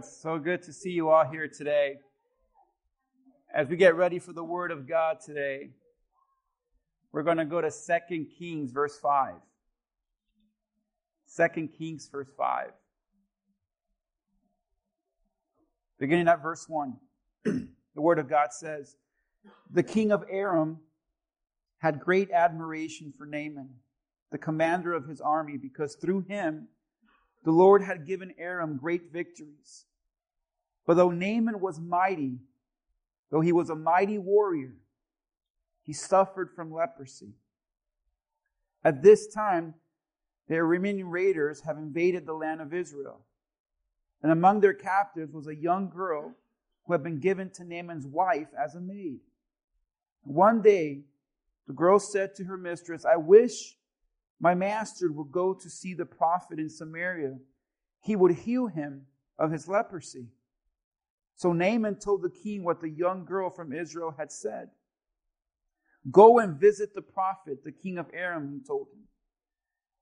it's so good to see you all here today. As we get ready for the Word of God today, we're going to go to 2 Kings, verse 5. 2 Kings, verse 5. Beginning at verse 1, the Word of God says, The king of Aram had great admiration for Naaman, the commander of his army, because through him the Lord had given Aram great victories. But though Naaman was mighty, though he was a mighty warrior, he suffered from leprosy. At this time, the Aramean raiders have invaded the land of Israel. And among their captives was a young girl who had been given to Naaman's wife as a maid. One day, the girl said to her mistress, I wish my master would go to see the prophet in Samaria. He would heal him of his leprosy. So Naaman told the king what the young girl from Israel had said. Go and visit the prophet, the king of Aram, he told him.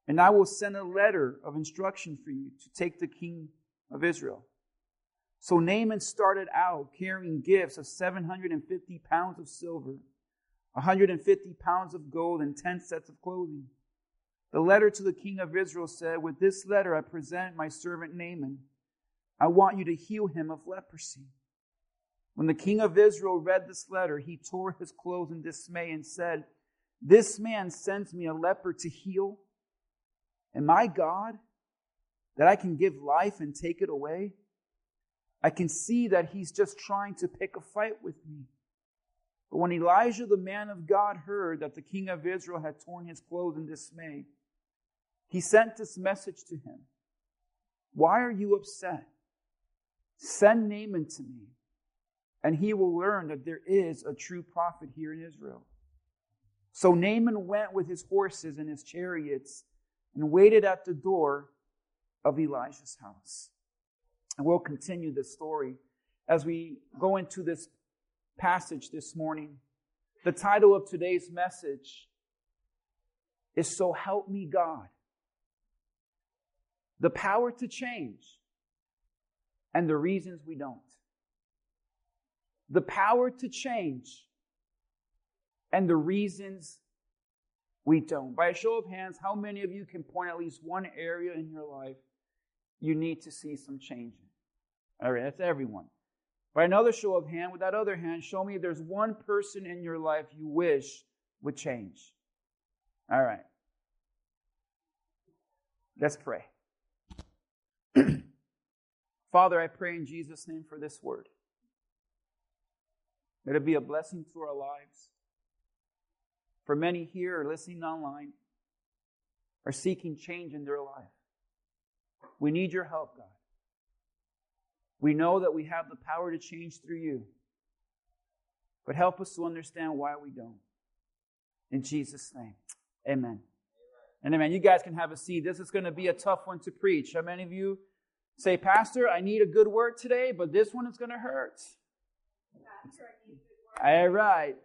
And I will send a letter of instruction for you to take the king of Israel. So Naaman started out carrying gifts of 750 pounds of silver, 150 pounds of gold, and 10 sets of clothing. The letter to the king of Israel said, With this letter I present my servant Naaman. I want you to heal him of leprosy. When the king of Israel read this letter, he tore his clothes in dismay and said, This man sends me a leper to heal. Am I God that I can give life and take it away? I can see that he's just trying to pick a fight with me. But when Elijah, the man of God, heard that the king of Israel had torn his clothes in dismay, he sent this message to him Why are you upset? Send Naaman to me, and he will learn that there is a true prophet here in Israel. So Naaman went with his horses and his chariots and waited at the door of Elijah's house. And we'll continue this story as we go into this passage this morning. The title of today's message is So Help Me God the power to change, and the reasons we don't. The power to change and the reasons we don't. By a show of hands, how many of you can point at least one area in your life you need to see some change in? All right, that's everyone. By another show of hand, with that other hand, show me there's one person in your life you wish would change. All right. Let's pray. Father, I pray in Jesus' name for this word. Let it be a blessing to our lives. For many here are listening online, are seeking change in their life. We need your help, God. We know that we have the power to change through you. But help us to understand why we don't. In Jesus' name, amen. And amen. You guys can have a seat. This is going to be a tough one to preach. How many of you say, Pastor, I need a good word today, but this one is going to hurt? All right.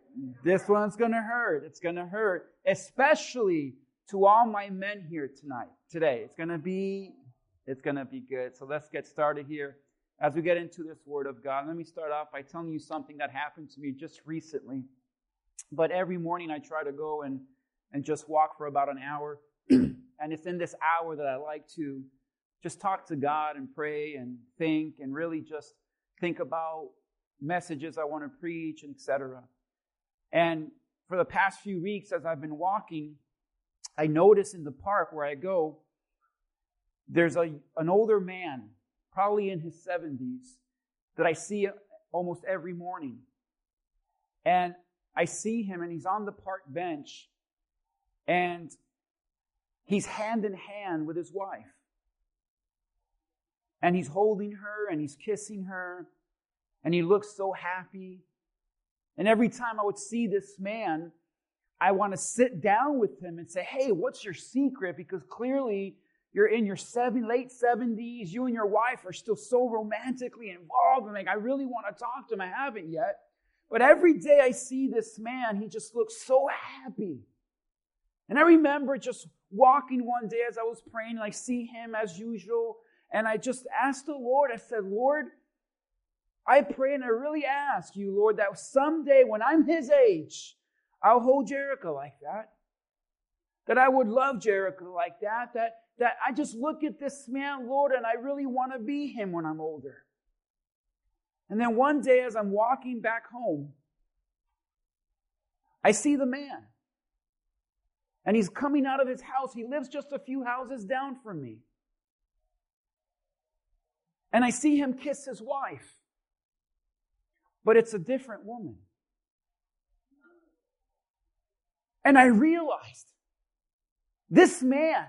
This one's going to hurt. It's going to hurt, especially to all my men here tonight, today. It's going to be, it's going to be good. So let's get started here. As we get into this word of God, let me start off by telling you something that happened to me just recently. But every morning I try to go and and just walk for about an hour. and it's in this hour that I like to just talk to God and pray and think and really just think about messages I want to preach and etc. And for the past few weeks, as I've been walking, I notice in the park where I go, there's a, an older man, probably in his 70s, that I see almost every morning. And I see him, and he's on the park bench, and he's hand in hand with his wife. And he's holding her and he's kissing her. And he looks so happy. And every time I would see this man, I want to sit down with him and say, Hey, what's your secret? Because clearly you're in your seven, late 70s. You and your wife are still so romantically involved. And like, I really want to talk to him. I haven't yet. But every day I see this man, he just looks so happy. And I remember just walking one day as I was praying, and I see him as usual, and I just asked the Lord, I said, Lord, I pray and I really ask you, Lord, that someday when I'm his age, I'll hold Jericho like that. That I would love Jericho like that. That, that I just look at this man, Lord, and I really want to be him when I'm older. And then one day as I'm walking back home, I see the man. And he's coming out of his house. He lives just a few houses down from me. And I see him kiss his wife. But it's a different woman. And I realized this man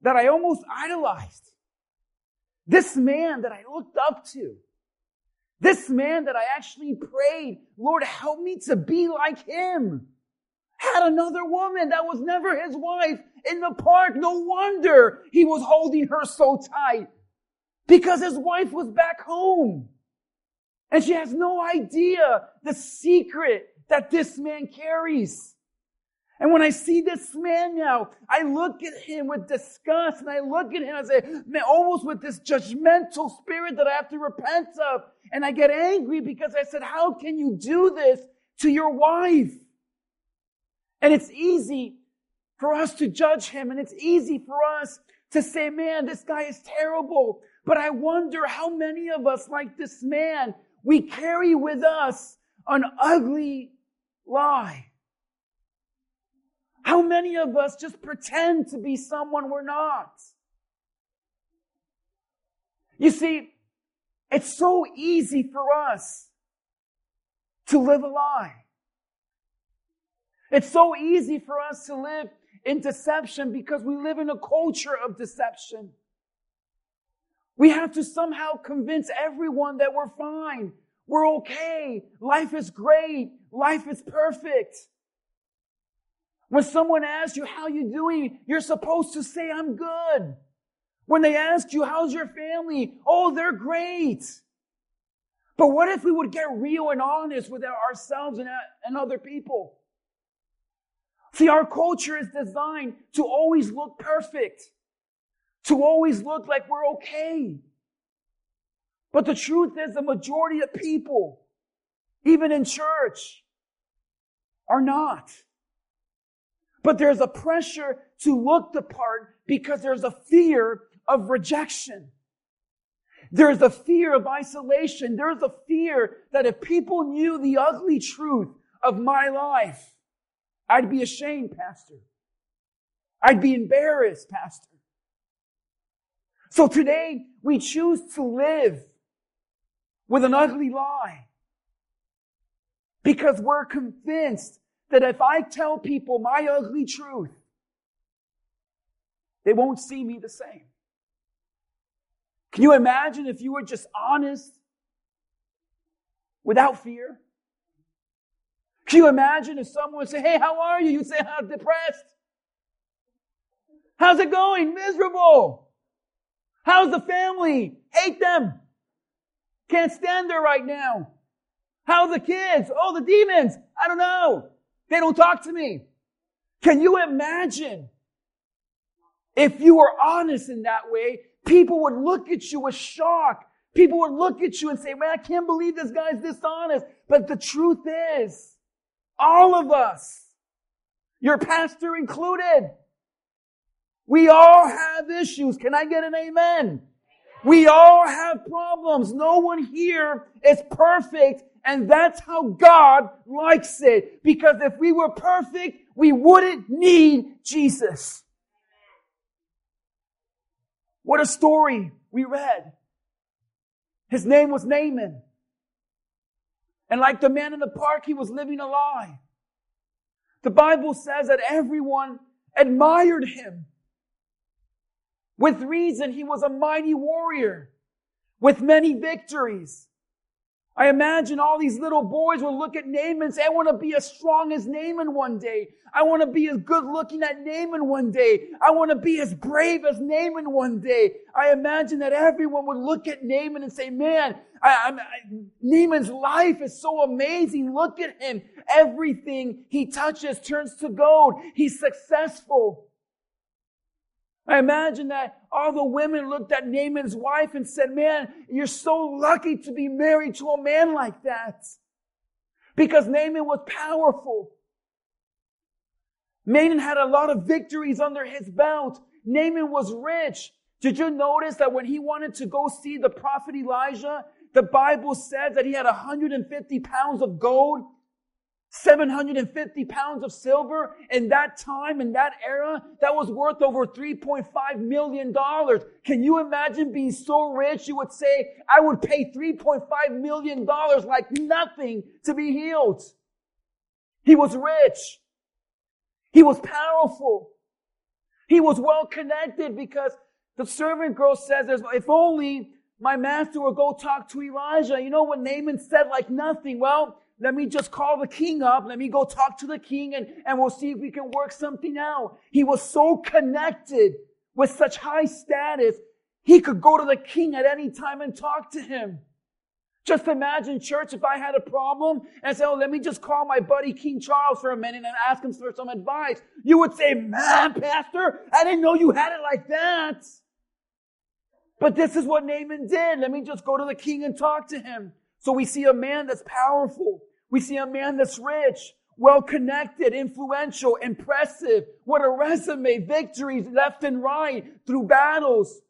that I almost idolized, this man that I looked up to, this man that I actually prayed, Lord, help me to be like him, had another woman that was never his wife in the park. No wonder he was holding her so tight because his wife was back home. And she has no idea the secret that this man carries. And when I see this man now, I look at him with disgust and I look at him and say, man, almost with this judgmental spirit that I have to repent of. And I get angry because I said, how can you do this to your wife? And it's easy for us to judge him and it's easy for us to say, man, this guy is terrible. But I wonder how many of us, like this man, we carry with us an ugly lie. How many of us just pretend to be someone we're not? You see, it's so easy for us to live a lie. It's so easy for us to live in deception because we live in a culture of deception. We have to somehow convince everyone that we're fine. We're okay. Life is great. Life is perfect. When someone asks you how you doing, you're supposed to say, I'm good. When they ask you, how's your family? Oh, they're great. But what if we would get real and honest with ourselves and, uh, and other people? See, our culture is designed to always look perfect to always look like we're okay. But the truth is the majority of people, even in church, are not. But there's a pressure to look the part because there's a fear of rejection. There's a fear of isolation. There's a fear that if people knew the ugly truth of my life, I'd be ashamed, Pastor. I'd be embarrassed, Pastor. So today we choose to live with an ugly lie because we're convinced that if I tell people my ugly truth, they won't see me the same. Can you imagine if you were just honest without fear? Can you imagine if someone say, Hey, how are you? You'd say, I'm depressed. How's it going? Miserable. How's the family? Hate them. Can't stand her right now. How the kids? Oh, the demons. I don't know. They don't talk to me. Can you imagine if you were honest in that way? People would look at you with shock. People would look at you and say, man, I can't believe this guy's dishonest. But the truth is, all of us, your pastor included, we all have issues. Can I get an amen? We all have problems. No one here is perfect. And that's how God likes it. Because if we were perfect, we wouldn't need Jesus. What a story we read. His name was Naaman. And like the man in the park, he was living a lie. The Bible says that everyone admired him. With reason, he was a mighty warrior with many victories. I imagine all these little boys will look at Naaman and say, I want to be as strong as Naaman one day. I want to be as good looking as Naaman one day. I want to be as brave as Naaman one day. I imagine that everyone would look at Naaman and say, man, I, I, Naaman's life is so amazing. Look at him. Everything he touches turns to gold. He's successful. I imagine that all the women looked at Naaman's wife and said, Man, you're so lucky to be married to a man like that. Because Naaman was powerful. Naaman had a lot of victories under his belt. Naaman was rich. Did you notice that when he wanted to go see the prophet Elijah, the Bible says that he had 150 pounds of gold 750 pounds of silver in that time, in that era, that was worth over $3.5 million. Can you imagine being so rich? You would say, I would pay $3.5 million like nothing to be healed. He was rich. He was powerful. He was well connected because the servant girl says, if only my master would go talk to Elijah. You know what Naaman said like nothing? Well, let me just call the king up. Let me go talk to the king and, and we'll see if we can work something out. He was so connected with such high status, he could go to the king at any time and talk to him. Just imagine, church, if I had a problem and say, oh, let me just call my buddy King Charles for a minute and ask him for some advice. You would say, man, pastor, I didn't know you had it like that. But this is what Naaman did. Let me just go to the king and talk to him. So we see a man that's powerful. We see a man that's rich, well connected, influential, impressive. What a resume, victories left and right through battles.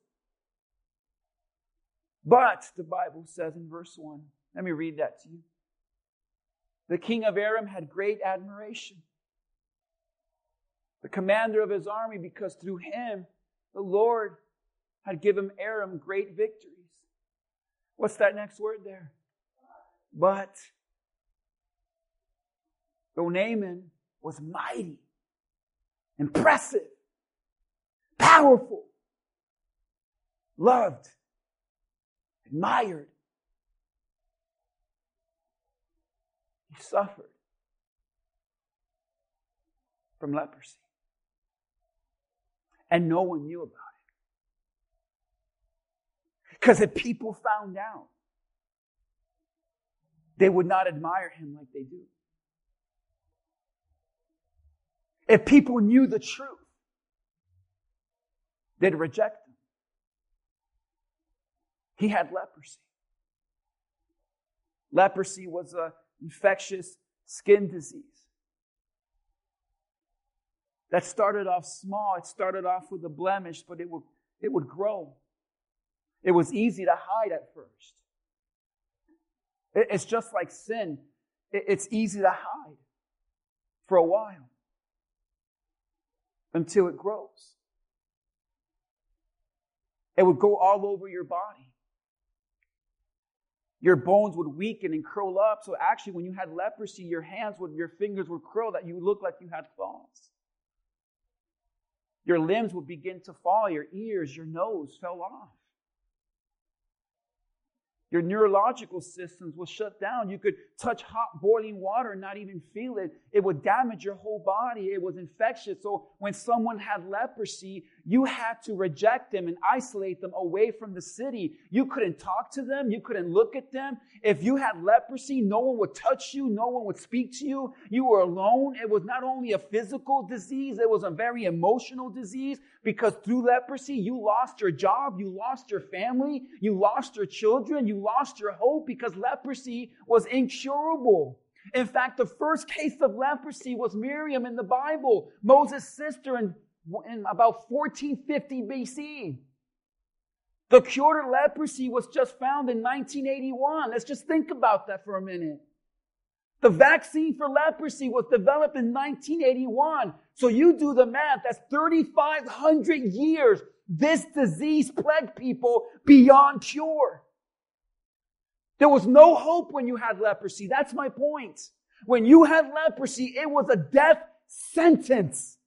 But the Bible says in verse 1, let me read that to you. The king of Aram had great admiration. The commander of his army, because through him the Lord had given Aram great victories. What's that next word there? But Though Naaman was mighty, impressive, powerful, loved, admired, he suffered from leprosy. And no one knew about it. Because if people found out, they would not admire him like they do. If people knew the truth, they'd reject him. He had leprosy. Leprosy was an infectious skin disease that started off small. It started off with a blemish, but it would, it would grow. It was easy to hide at first. It's just like sin. It's easy to hide for a while until it grows. It would go all over your body. Your bones would weaken and curl up. So actually, when you had leprosy, your hands would, your fingers would curl that you looked like you had claws. Your limbs would begin to fall. Your ears, your nose fell off. Your neurological systems will shut down. You could touch hot boiling water and not even feel it. It would damage your whole body. It was infectious. So when someone had leprosy, you had to reject them and isolate them away from the city. You couldn't talk to them. You couldn't look at them. If you had leprosy, no one would touch you. No one would speak to you. You were alone. It was not only a physical disease, it was a very emotional disease because through leprosy, you lost your job. You lost your family. You lost your children. You lost your hope because leprosy was incurable. In fact, the first case of leprosy was Miriam in the Bible, Moses' sister in in about 1450 BC. The cure to leprosy was just found in 1981. Let's just think about that for a minute. The vaccine for leprosy was developed in 1981. So you do the math. That's 3,500 years. This disease plagued people beyond cure. There was no hope when you had leprosy. That's my point. When you had leprosy, it was a death sentence.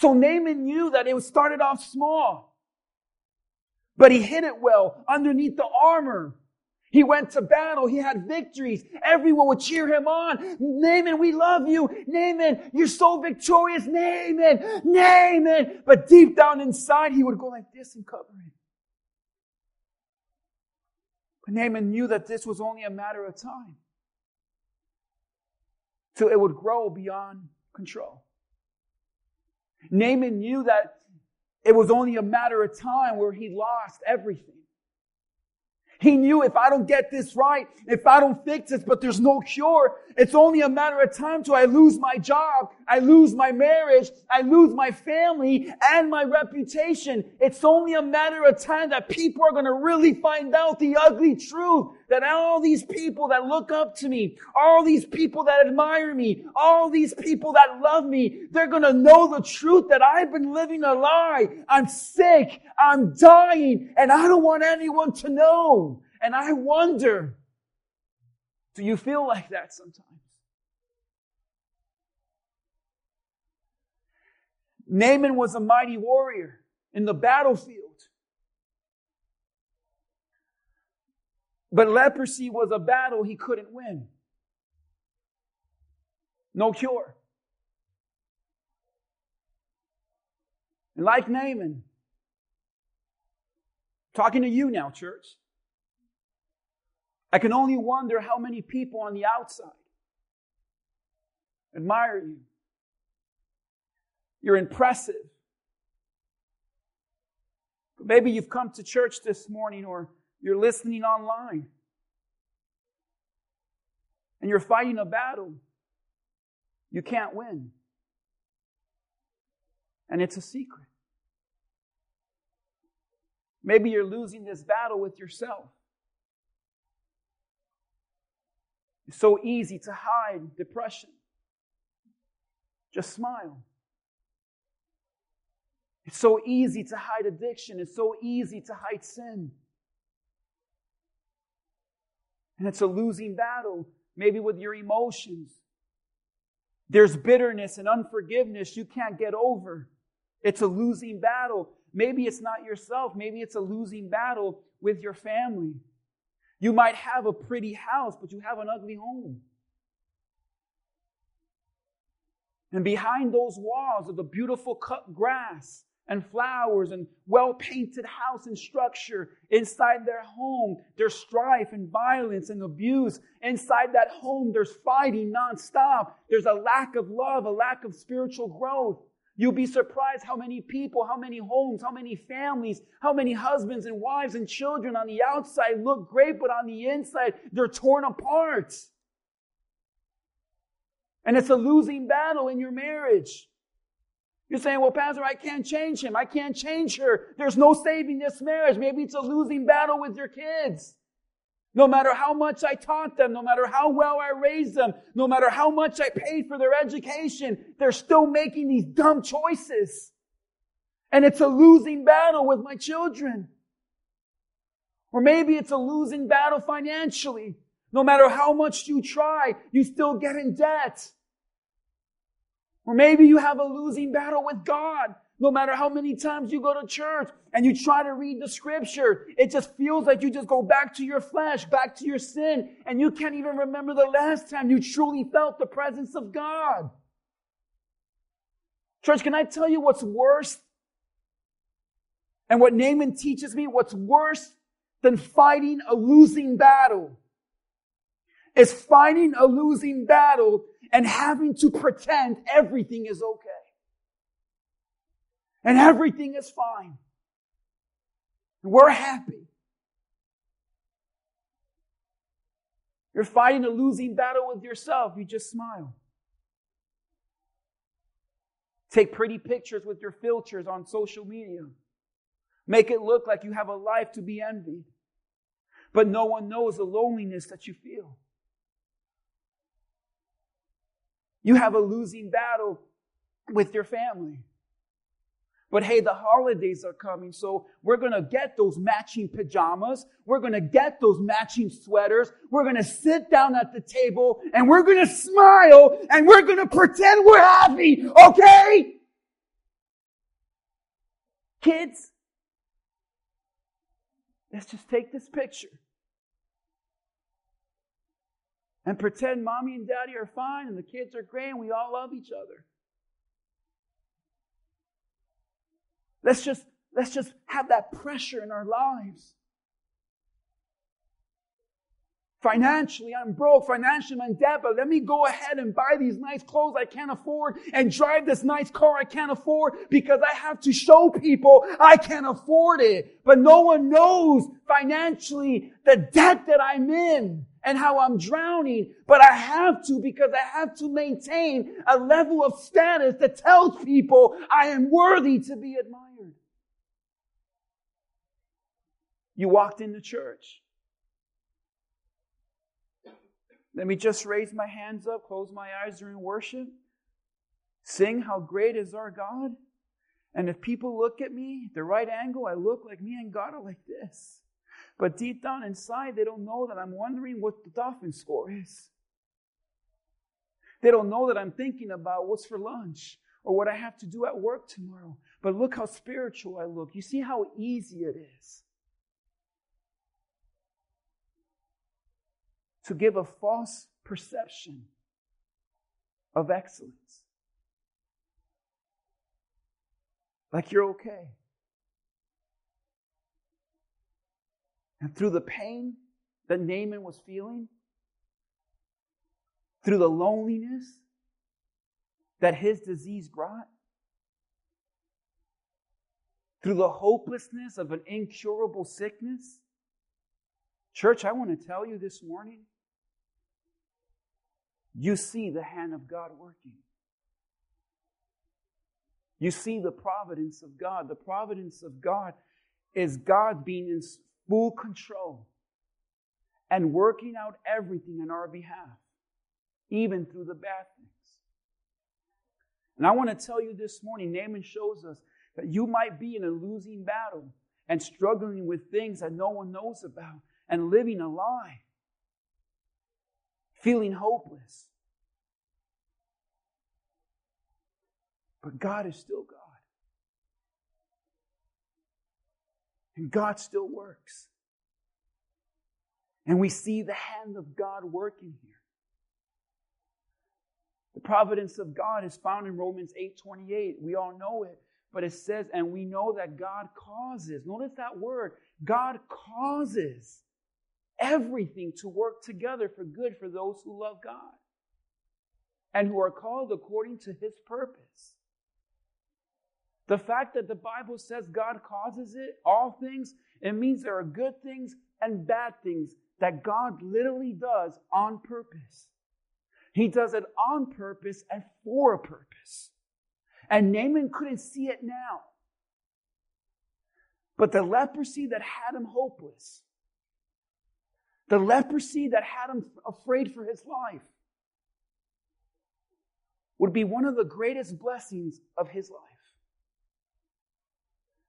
So Naaman knew that it started off small, but he hid it well underneath the armor. He went to battle. He had victories. Everyone would cheer him on. Naaman, we love you. Naaman, you're so victorious. Naaman, Naaman. But deep down inside, he would go like this and cover it. But Naaman knew that this was only a matter of time. So it would grow beyond control. Naaman knew that it was only a matter of time where he lost everything. He knew if I don't get this right, if I don't fix this, but there's no cure, it's only a matter of time till I lose my job, I lose my marriage, I lose my family and my reputation. It's only a matter of time that people are going to really find out the ugly truth that all these people that look up to me, all these people that admire me, all these people that love me, they're going to know the truth that I've been living a lie. I'm sick. I'm dying and I don't want anyone to know. And I wonder, do you feel like that sometimes? Naaman was a mighty warrior in the battlefield. But leprosy was a battle he couldn't win. No cure. And like Naaman, talking to you now, church, I can only wonder how many people on the outside admire you. You're impressive. Maybe you've come to church this morning or you're listening online. And you're fighting a battle you can't win. And it's a secret. Maybe you're losing this battle with yourself. It's so easy to hide depression. Just smile. It's so easy to hide addiction. It's so easy to hide sin. And it's a losing battle, maybe with your emotions. There's bitterness and unforgiveness you can't get over. It's a losing battle. Maybe it's not yourself. Maybe it's a losing battle with your family. You might have a pretty house, but you have an ugly home. And behind those walls of the beautiful cut grass and flowers and well painted house and structure. Inside their home, there's strife and violence and abuse. Inside that home, there's fighting nonstop. There's a lack of love, a lack of spiritual growth. You'll be surprised how many people, how many homes, how many families, how many husbands and wives and children on the outside look great, but on the inside, they're torn apart. And it's a losing battle in your marriage. You're saying, well, Pastor, I can't change him. I can't change her. There's no saving this marriage. Maybe it's a losing battle with your kids. No matter how much I taught them, no matter how well I raised them, no matter how much I paid for their education, they're still making these dumb choices. And it's a losing battle with my children. Or maybe it's a losing battle financially. No matter how much you try, you still get in debt. Or maybe you have a losing battle with God. No matter how many times you go to church and you try to read the scripture, it just feels like you just go back to your flesh, back to your sin, and you can't even remember the last time you truly felt the presence of God. Church, can I tell you what's worse? And what Naaman teaches me, what's worse than fighting a losing battle is fighting a losing battle and having to pretend everything is okay. And everything is fine. And we're happy. You're fighting a losing battle with yourself. You just smile. Take pretty pictures with your filters on social media. Make it look like you have a life to be envied. But no one knows the loneliness that you feel. You have a losing battle with your family. But hey, the holidays are coming, so we're gonna get those matching pajamas. We're gonna get those matching sweaters. We're gonna sit down at the table and we're gonna smile and we're gonna pretend we're happy, okay? Kids, let's just take this picture. And pretend mommy and daddy are fine and the kids are great and we all love each other. Let's just let's just have that pressure in our lives. Financially, I'm broke. Financially, I'm in debt, but let me go ahead and buy these nice clothes I can't afford and drive this nice car I can't afford because I have to show people I can afford it. But no one knows financially the debt that I'm in and how I'm drowning, but I have to because I have to maintain a level of status that tells people I am worthy to be admired. You walked into church. Let me just raise my hands up, close my eyes during worship, sing how great is our God. And if people look at me, the right angle, I look like me and God are like this. But deep down inside, they don't know that I'm wondering what the Dolphin score is. They don't know that I'm thinking about what's for lunch or what I have to do at work tomorrow. But look how spiritual I look. You see how easy it is to give a false perception of excellence. Like you're okay. And through the pain that Naaman was feeling, through the loneliness that his disease brought, through the hopelessness of an incurable sickness, church, I want to tell you this morning you see the hand of God working. You see the providence of God. The providence of God is God being in full control and working out everything on our behalf, even through the bad things. And I want to tell you this morning, Naaman shows us that you might be in a losing battle and struggling with things that no one knows about and living a lie feeling hopeless. But God is still God. And God still works. And we see the hand of God working here. The providence of God is found in Romans 8:28. We all know it, but it says, and we know that God causes. Notice that word. God causes everything to work together for good for those who love God and who are called according to his purpose. The fact that the Bible says God causes it, all things, it means there are good things and bad things that God literally does on purpose. He does it on purpose and for a purpose. And Naaman couldn't see it now. But the leprosy that had him hopeless, the leprosy that had him afraid for his life would be one of the greatest blessings of his life.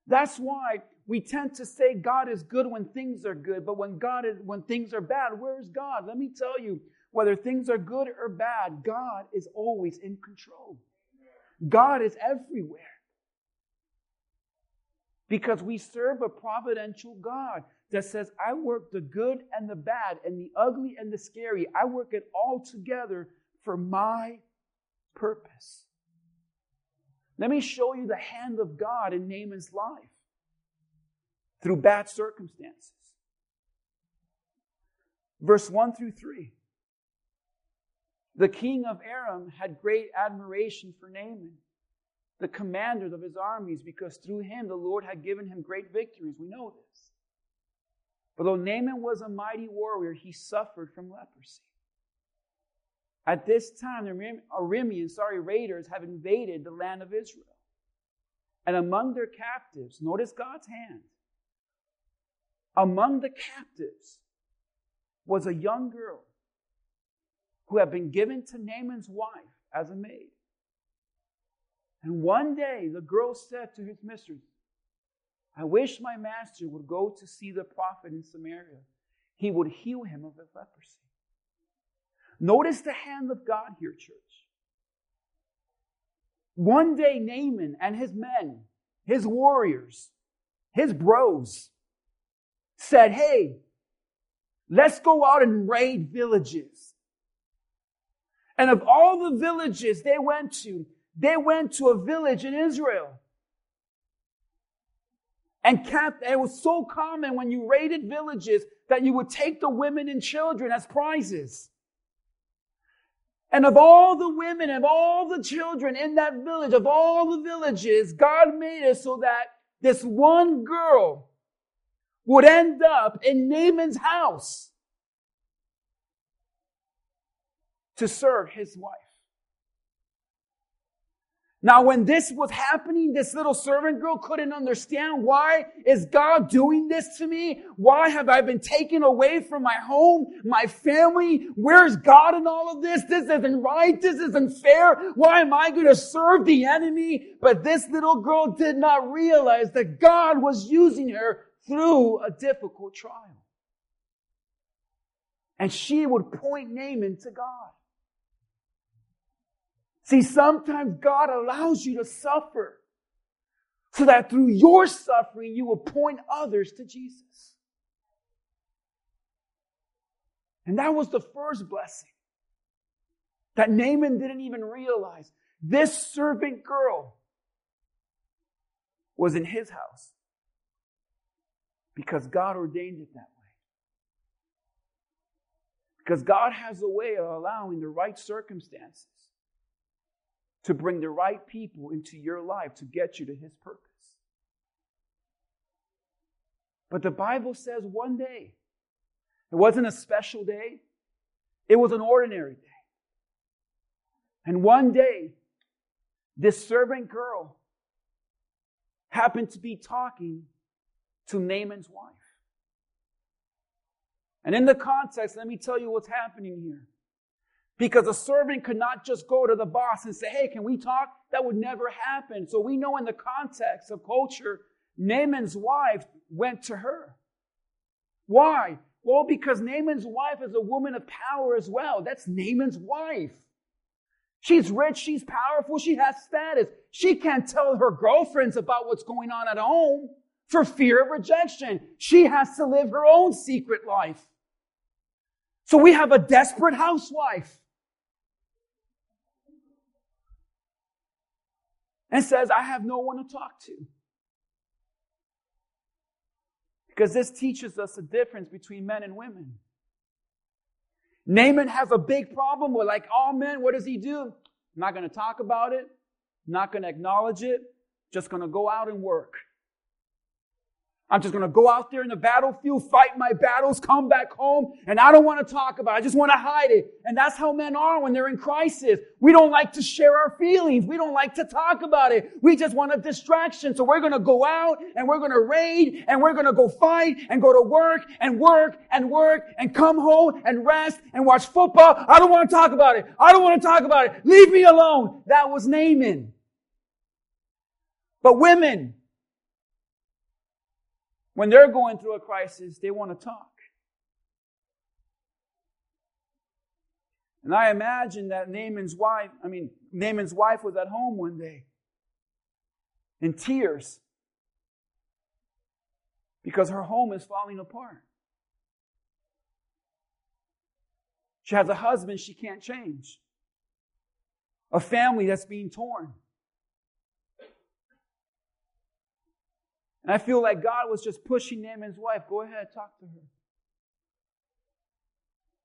That's why we tend to say God is good when things are good, but when God is when things are bad, where's God? Let me tell you, whether things are good or bad, God is always in control. God is everywhere. Because we serve a providential God that says, I work the good and the bad and the ugly and the scary. I work it all together for my purpose. Let me show you the hand of God in Naaman's life through bad circumstances. Verse 1 through 3. The king of Aram had great admiration for Naaman, the commander of his armies, because through him the Lord had given him great victories. We know this. But though Naaman was a mighty warrior, he suffered from leprosy. At this time, the Arameans, sorry, raiders have invaded the land of Israel. And among their captives, notice God's hand. Among the captives was a young girl who had been given to Naaman's wife as a maid. And one day the girl said to his mistress, I wish my master would go to see the prophet in Samaria. He would heal him of his leprosy. Notice the hand of God here, church. One day, Naaman and his men, his warriors, his bros, said, Hey, let's go out and raid villages. And of all the villages they went to, they went to a village in Israel. And kept, it was so common when you raided villages that you would take the women and children as prizes. And of all the women, of all the children in that village, of all the villages, God made it so that this one girl would end up in Naaman's house to serve his wife. Now, when this was happening, this little servant girl couldn't understand why is God doing this to me? Why have I been taken away from my home, my family? Where's God in all of this? This isn't right. This isn't fair. Why am I going to serve the enemy? But this little girl did not realize that God was using her through a difficult trial. And she would point Naaman to God. See, sometimes God allows you to suffer so that through your suffering you will point others to Jesus. And that was the first blessing that Naaman didn't even realize. This servant girl was in his house because God ordained it that way. Because God has a way of allowing the right circumstances to bring the right people into your life to get you to His purpose. But the Bible says one day, it wasn't a special day, it was an ordinary day. And one day, this servant girl happened to be talking to Naaman's wife. And in the context, let me tell you what's happening here. Because a servant could not just go to the boss and say, Hey, can we talk? That would never happen. So we know in the context of culture, Naaman's wife went to her. Why? Well, because Naaman's wife is a woman of power as well. That's Naaman's wife. She's rich, she's powerful, she has status. She can't tell her girlfriends about what's going on at home for fear of rejection. She has to live her own secret life. So we have a desperate housewife and says, I have no one to talk to. Because this teaches us the difference between men and women. Naaman has a big problem with, like all men, what does he do? I'm not going to talk about it, not going to acknowledge it, just going to go out and work. I'm just going to go out there in the battlefield, fight my battles, come back home, and I don't want to talk about it. I just want to hide it. And that's how men are when they're in crisis. We don't like to share our feelings. We don't like to talk about it. We just want a distraction. So we're going to go out and we're going to raid and we're going to go fight and go to work and work and work and come home and rest and watch football. I don't want to talk about it. I don't want to talk about it. Leave me alone. That was Naaman. But women, when they're going through a crisis, they want to talk. And I imagine that Naaman's wife, I mean, Naaman's wife was at home one day in tears because her home is falling apart. She has a husband she can't change, a family that's being torn. And I feel like God was just pushing Naaman's wife. Go ahead, talk to her.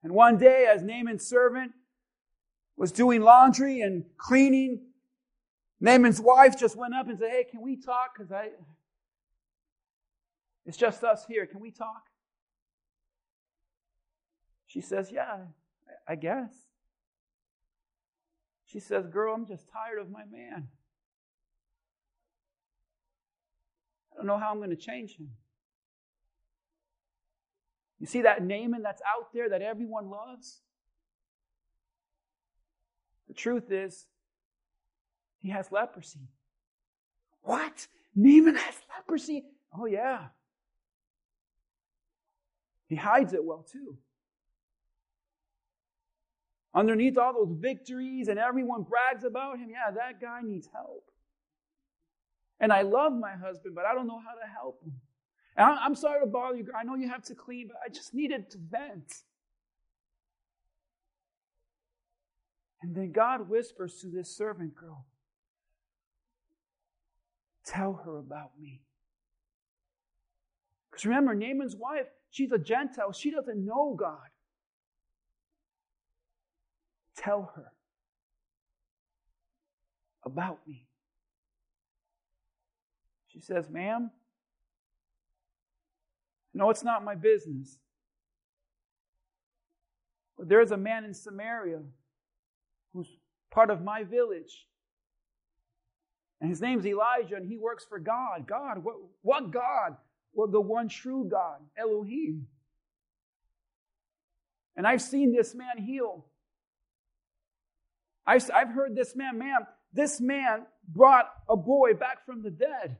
And one day, as Naaman's servant was doing laundry and cleaning, Naaman's wife just went up and said, Hey, can we talk? Because I it's just us here. Can we talk? She says, Yeah, I guess. She says, Girl, I'm just tired of my man. I don't know how I'm going to change him. You see that Naaman that's out there that everyone loves? The truth is, he has leprosy. What? Naaman has leprosy? Oh, yeah. He hides it well, too. Underneath all those victories and everyone brags about him, yeah, that guy needs help. And I love my husband, but I don't know how to help him. And I'm sorry to bother you. I know you have to clean, but I just needed to vent. And then God whispers to this servant girl, Tell her about me. Because remember, Naaman's wife, she's a Gentile. She doesn't know God. Tell her about me. She says, Ma'am, no, it's not my business. But there is a man in Samaria who's part of my village. And his name's Elijah, and he works for God. God, what, what God? Well, the one true God, Elohim. And I've seen this man heal. I've, I've heard this man, ma'am, this man brought a boy back from the dead.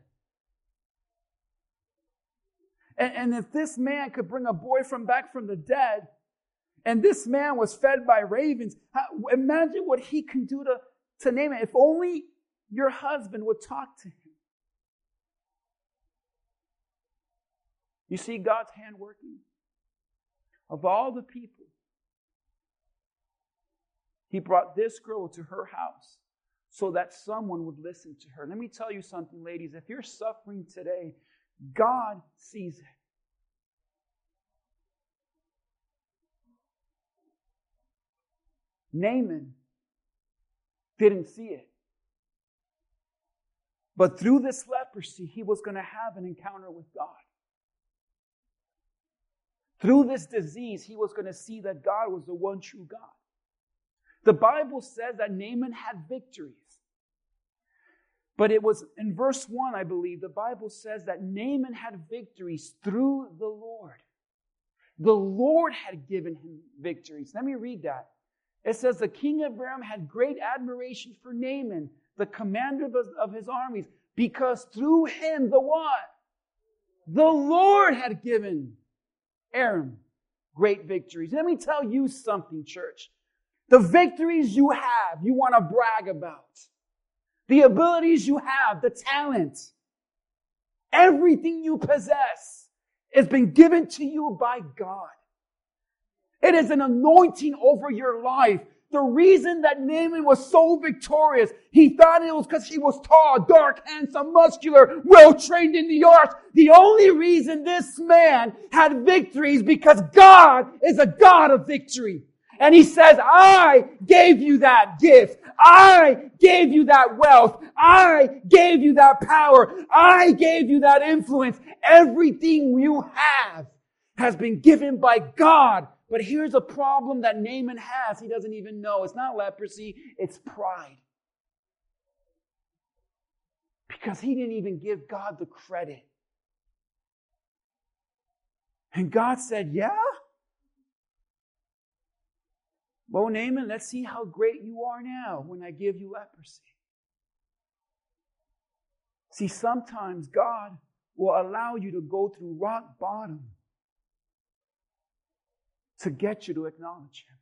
And, and if this man could bring a boy from back from the dead, and this man was fed by ravens, how, imagine what he can do to, to Naaman. If only your husband would talk to him. You see God's hand working. Of all the people, He brought this girl to her house so that someone would listen to her. Let me tell you something, ladies. If you're suffering today, God sees it. Naaman didn't see it. But through this leprosy, he was going to have an encounter with God. Through this disease, he was going to see that God was the one true God. The Bible says that Naaman had victories. But it was in verse 1, I believe, the Bible says that Naaman had victories through the Lord. The Lord had given him victories. Let me read that. It says, The king of Aram had great admiration for Naaman, the commander of his armies, because through him, the what? The Lord had given Aram great victories. Let me tell you something, church. The victories you have, you want to brag about. The abilities you have, the talent, everything you possess has been given to you by God. It is an anointing over your life the reason that Naaman was so victorious, he thought it was because he was tall, dark, handsome, muscular, well trained in the arts. The only reason this man had victories because God is a God of victory. And he says, I gave you that gift. I gave you that wealth. I gave you that power. I gave you that influence. Everything you have has been given by God but here's a problem that Naaman has. He doesn't even know. It's not leprosy, it's pride. Because he didn't even give God the credit. And God said, Yeah? Well, Naaman, let's see how great you are now when I give you leprosy. See, sometimes God will allow you to go through rock bottom to get you to acknowledge Him.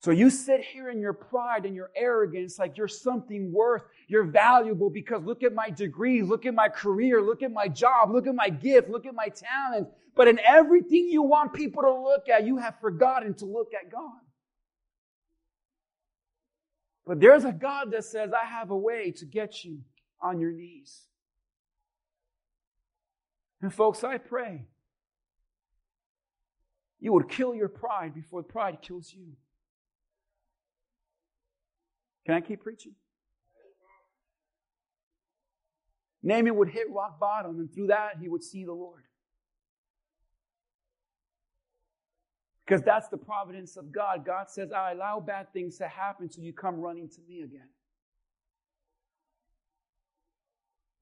So you sit here in your pride and your arrogance like you're something worth, you're valuable because look at my degree, look at my career, look at my job, look at my gift, look at my talent. But in everything you want people to look at, you have forgotten to look at God. But there's a God that says, I have a way to get you on your knees. And folks, I pray you would kill your pride before pride kills you. Can I keep preaching? Naaman would hit rock bottom, and through that, he would see the Lord. Because that's the providence of God. God says, I allow bad things to happen so you come running to me again.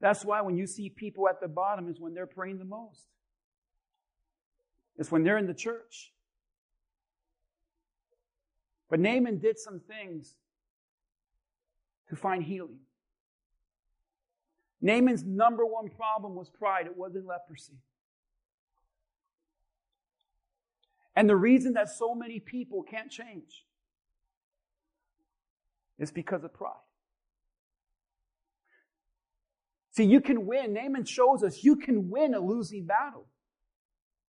That's why when you see people at the bottom is when they're praying the most. It's when they're in the church. But Naaman did some things to find healing. Naaman's number one problem was pride, it wasn't leprosy. And the reason that so many people can't change is because of pride. See, you can win. Naaman shows us you can win a losing battle.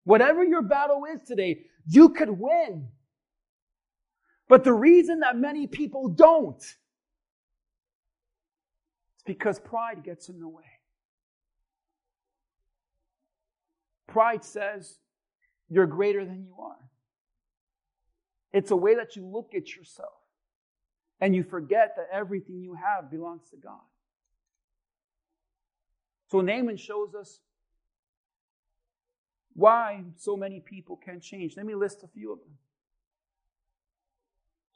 Whatever your battle is today, you could win. But the reason that many people don't is because pride gets in the way. Pride says you're greater than you are. It's a way that you look at yourself and you forget that everything you have belongs to God. So Naaman shows us why so many people can't change. Let me list a few of them.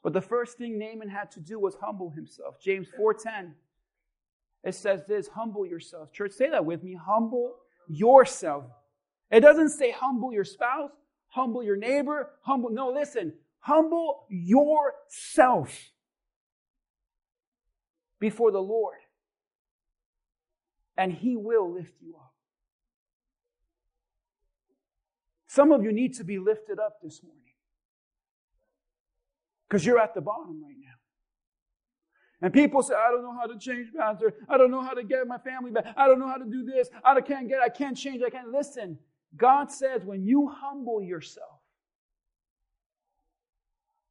But the first thing Naaman had to do was humble himself. James 4:10 it says this, humble yourself. Church, say that with me. Humble yourself. It doesn't say humble your spouse, humble your neighbor, humble. No, listen. Humble yourself before the Lord, and He will lift you up. Some of you need to be lifted up this morning because you're at the bottom right now. And people say, I don't know how to change, Pastor. I don't know how to get my family back. I don't know how to do this. I can't get, I can't change. I can't. Listen, God says, when you humble yourself,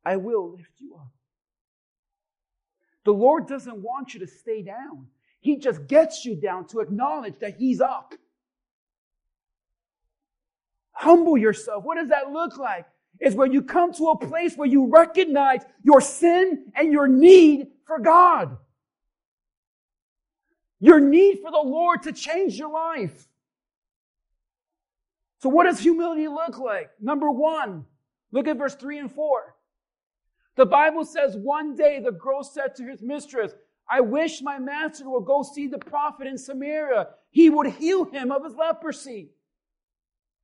I will lift you up. The Lord doesn't want you to stay down. He just gets you down to acknowledge that He's up. Humble yourself. What does that look like? Is where you come to a place where you recognize your sin and your need for God. Your need for the Lord to change your life. So what does humility look like? Number one, look at verse three and four. The Bible says one day the girl said to his mistress, I wish my master would go see the prophet in Samaria. He would heal him of his leprosy.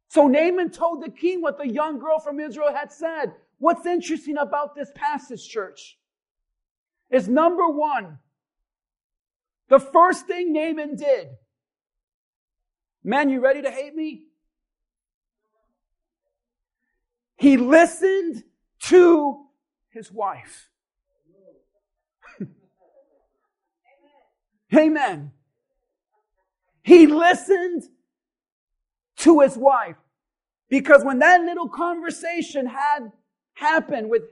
So Naaman told the king what the young girl from Israel had said. What's interesting about this passage, church, is number one, the first thing Naaman did. Man, you ready to hate me? He listened to his wife. Amen. He listened to his wife. Because when that little conversation had happened with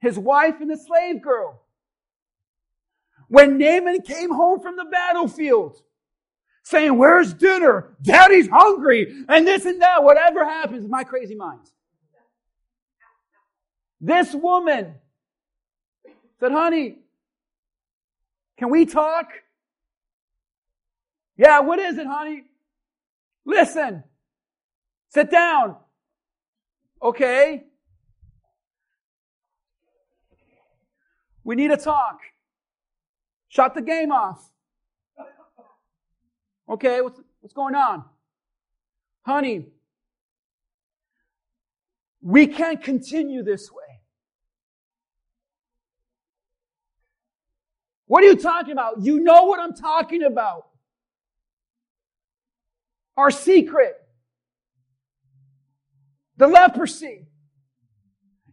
his wife and the slave girl, when Naaman came home from the battlefield, saying, Where's dinner? Daddy's hungry, and this and that, whatever happens, my crazy mind. This woman said, Honey, can we talk? Yeah, what is it, honey? Listen, sit down. Okay. We need to talk. Shut the game off. Okay, what's, what's going on? Honey, we can't continue this way. What are you talking about? You know what I'm talking about. Our secret. The leprosy.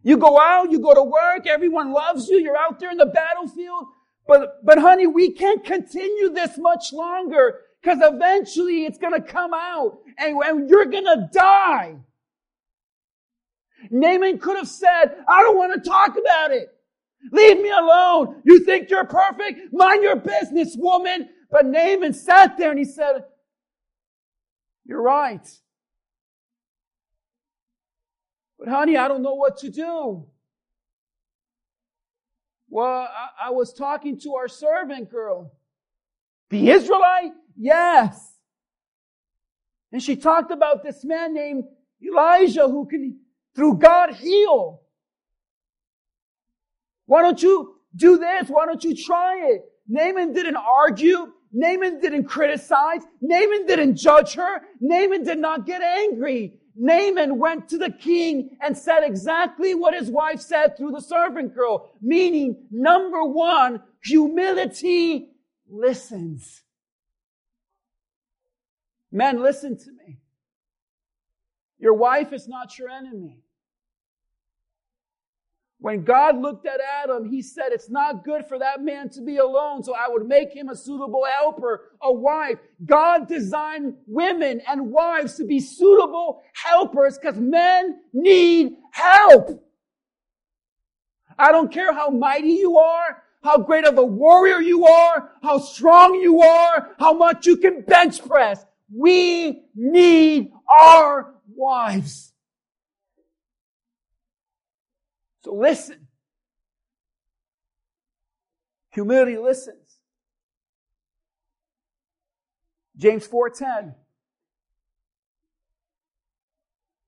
You go out, you go to work, everyone loves you, you're out there in the battlefield. But, but honey, we can't continue this much longer because eventually it's going to come out and, and you're going to die. Naaman could have said, I don't want to talk about it. Leave me alone. You think you're perfect? Mind your business, woman. But Naaman sat there and he said, You're right. But honey, I don't know what to do. Well, I, I was talking to our servant girl. The Israelite? Yes. And she talked about this man named Elijah who can, through God, heal. Why don't you do this? Why don't you try it? Naaman didn't argue. Naaman didn't criticize. Naaman didn't judge her. Naaman did not get angry. Naaman went to the king and said exactly what his wife said through the servant girl, meaning number one, humility listens. Men, listen to me. Your wife is not your enemy. When God looked at Adam, he said, It's not good for that man to be alone, so I would make him a suitable helper, a wife. God designed women and wives to be suitable helpers because men need help. I don't care how mighty you are, how great of a warrior you are, how strong you are, how much you can bench press. We need our wives. So listen. Humility listens. James 4:10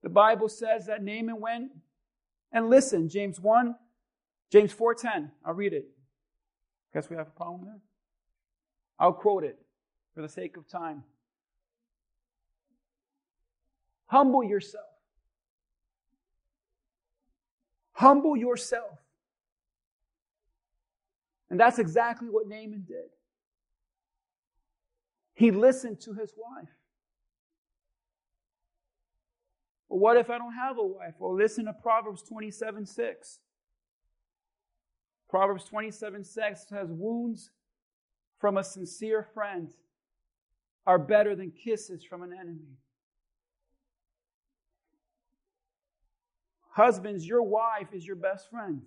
The Bible says that Naaman went and listened. James 1, James 4:10. I'll read it. Guess we have a problem there? I'll quote it for the sake of time. Humble yourself. Humble yourself. And that's exactly what Naaman did. He listened to his wife. Well, what if I don't have a wife? Well, listen to Proverbs 27 6. Proverbs 27 6 says, Wounds from a sincere friend are better than kisses from an enemy. Husbands, your wife is your best friend.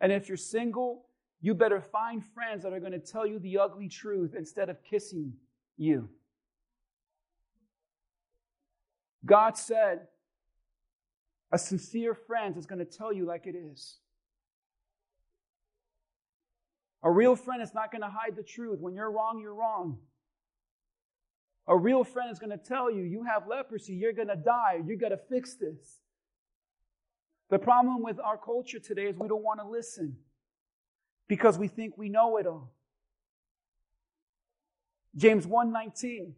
And if you're single, you better find friends that are going to tell you the ugly truth instead of kissing you. God said, a sincere friend is going to tell you like it is. A real friend is not going to hide the truth. When you're wrong, you're wrong. A real friend is going to tell you, you have leprosy, you're going to die, you got to fix this. The problem with our culture today is we don't want to listen because we think we know it all. James 1:19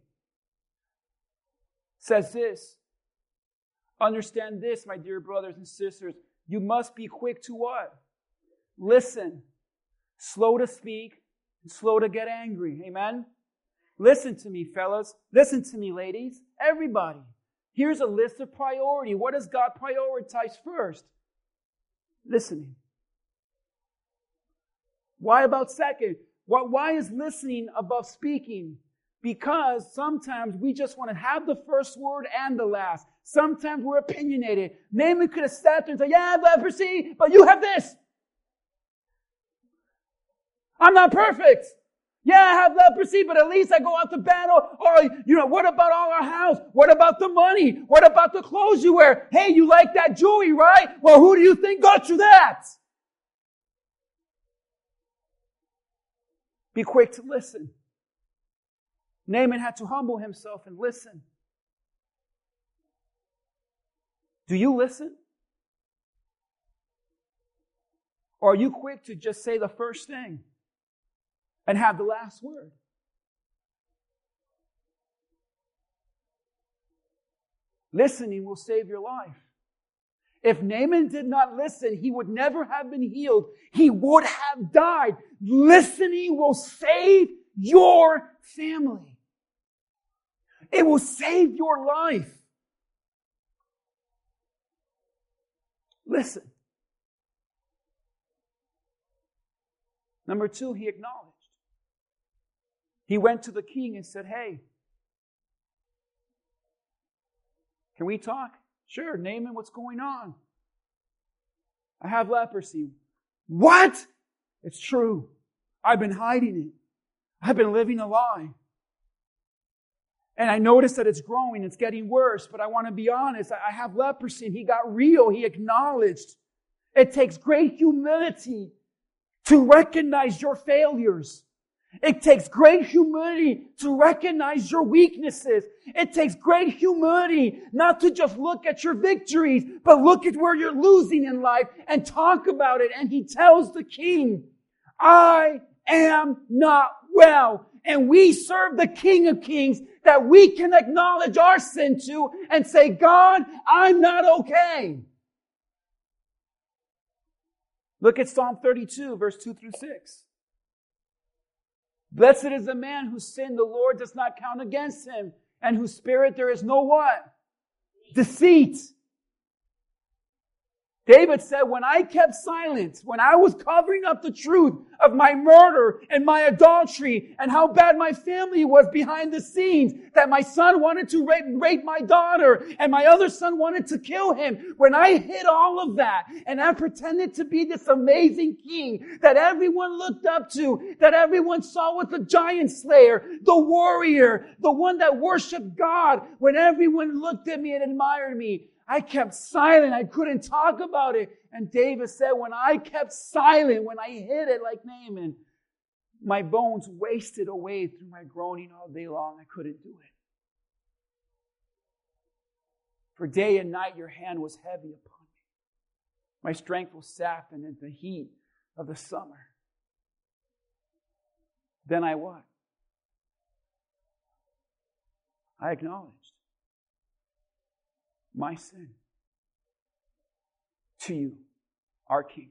says this. Understand this, my dear brothers and sisters. You must be quick to what? Listen. Slow to speak, slow to get angry. Amen? Listen to me, fellas. Listen to me, ladies. Everybody. Here's a list of priority. What does God prioritize first? Listening. Why about second? Why is listening above speaking? Because sometimes we just want to have the first word and the last. Sometimes we're opinionated. Naaman could have sat there and said, Yeah, have leprosy, but you have this. I'm not perfect. Yeah, I have leprosy, but at least I go out to battle. Or, you know, what about all our house? What about the money? What about the clothes you wear? Hey, you like that jewelry, right? Well, who do you think got you that? Be quick to listen. Naaman had to humble himself and listen. Do you listen? Or are you quick to just say the first thing and have the last word? Listening will save your life. If Naaman did not listen, he would never have been healed. He would have died. Listening will save your family. It will save your life. Listen. Number two, he acknowledged. He went to the king and said, Hey, can we talk? Sure, Naaman, what's going on? I have leprosy. What? It's true. I've been hiding it. I've been living a lie. And I notice that it's growing, it's getting worse, but I want to be honest. I have leprosy. And he got real. He acknowledged. It takes great humility to recognize your failures. It takes great humility to recognize your weaknesses. It takes great humility not to just look at your victories, but look at where you're losing in life and talk about it. And he tells the king, I am not well. And we serve the King of Kings that we can acknowledge our sin to and say, God, I'm not okay. Look at Psalm 32, verse 2 through 6. Blessed is the man whose sin the Lord does not count against him, and whose spirit there is no what? Deceit. David said, when I kept silence, when I was covering up the truth of my murder and my adultery and how bad my family was behind the scenes, that my son wanted to rape, rape, my daughter and my other son wanted to kill him, when I hid all of that and I pretended to be this amazing king that everyone looked up to, that everyone saw was the giant slayer, the warrior, the one that worshiped God, when everyone looked at me and admired me, I kept silent. I couldn't talk about it. And David said, when I kept silent, when I hid it like Naaman, my bones wasted away through my groaning all day long. I couldn't do it. For day and night your hand was heavy upon me. My strength was sapped in the heat of the summer. Then I what? I acknowledged my sin to you, our King.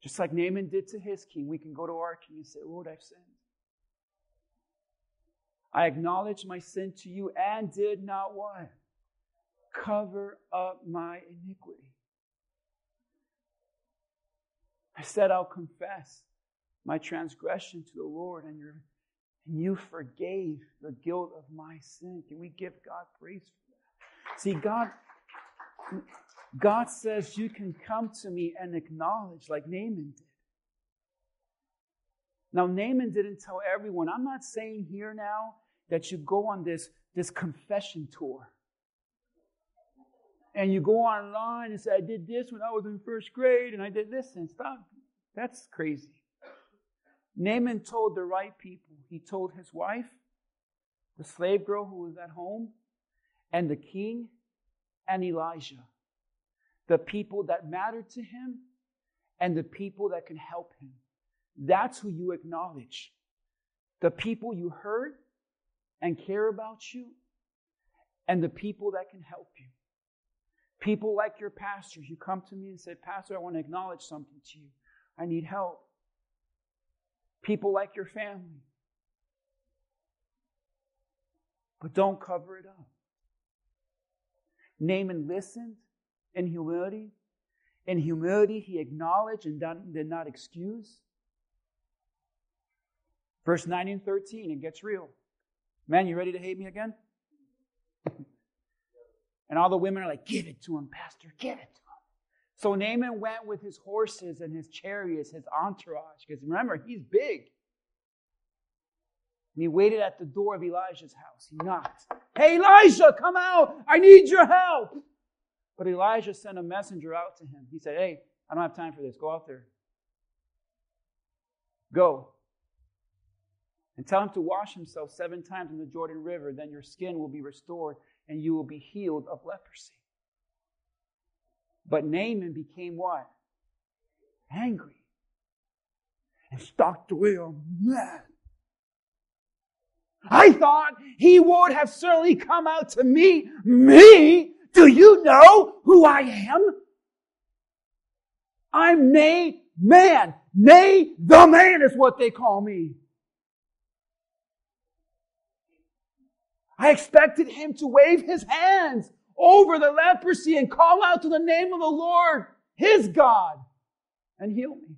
Just like Naaman did to his king, we can go to our king and say, Lord, I've sinned. I acknowledge my sin to you and did not what? Cover up my iniquity. I said, I'll confess my transgression to the Lord, and, and you forgave the guilt of my sin. Can we give God praise for See, God, God says you can come to me and acknowledge like Naaman did. Now, Naaman didn't tell everyone. I'm not saying here now that you go on this, this confession tour. And you go online and say, I did this when I was in first grade, and I did this and stop. That's crazy. Naaman told the right people. He told his wife, the slave girl who was at home, and the king and Elijah. The people that matter to him and the people that can help him. That's who you acknowledge. The people you heard and care about you and the people that can help you. People like your pastors, you come to me and say, Pastor, I want to acknowledge something to you. I need help. People like your family. But don't cover it up. Naaman listened in humility. In humility, he acknowledged and did not excuse. Verse 9 and 13, it gets real. Man, you ready to hate me again? and all the women are like, Give it to him, Pastor, give it to him. So Naaman went with his horses and his chariots, his entourage, because remember, he's big. And he waited at the door of Elijah's house. He knocked. Hey, Elijah, come out. I need your help. But Elijah sent a messenger out to him. He said, Hey, I don't have time for this. Go out there. Go. And tell him to wash himself seven times in the Jordan River. Then your skin will be restored and you will be healed of leprosy. But Naaman became what? Angry. And stalked away, oh, mad. I thought he would have certainly come out to meet me. Do you know who I am? I'm Nay Man. Nay the man is what they call me. I expected him to wave his hands over the leprosy and call out to the name of the Lord, his God, and heal me.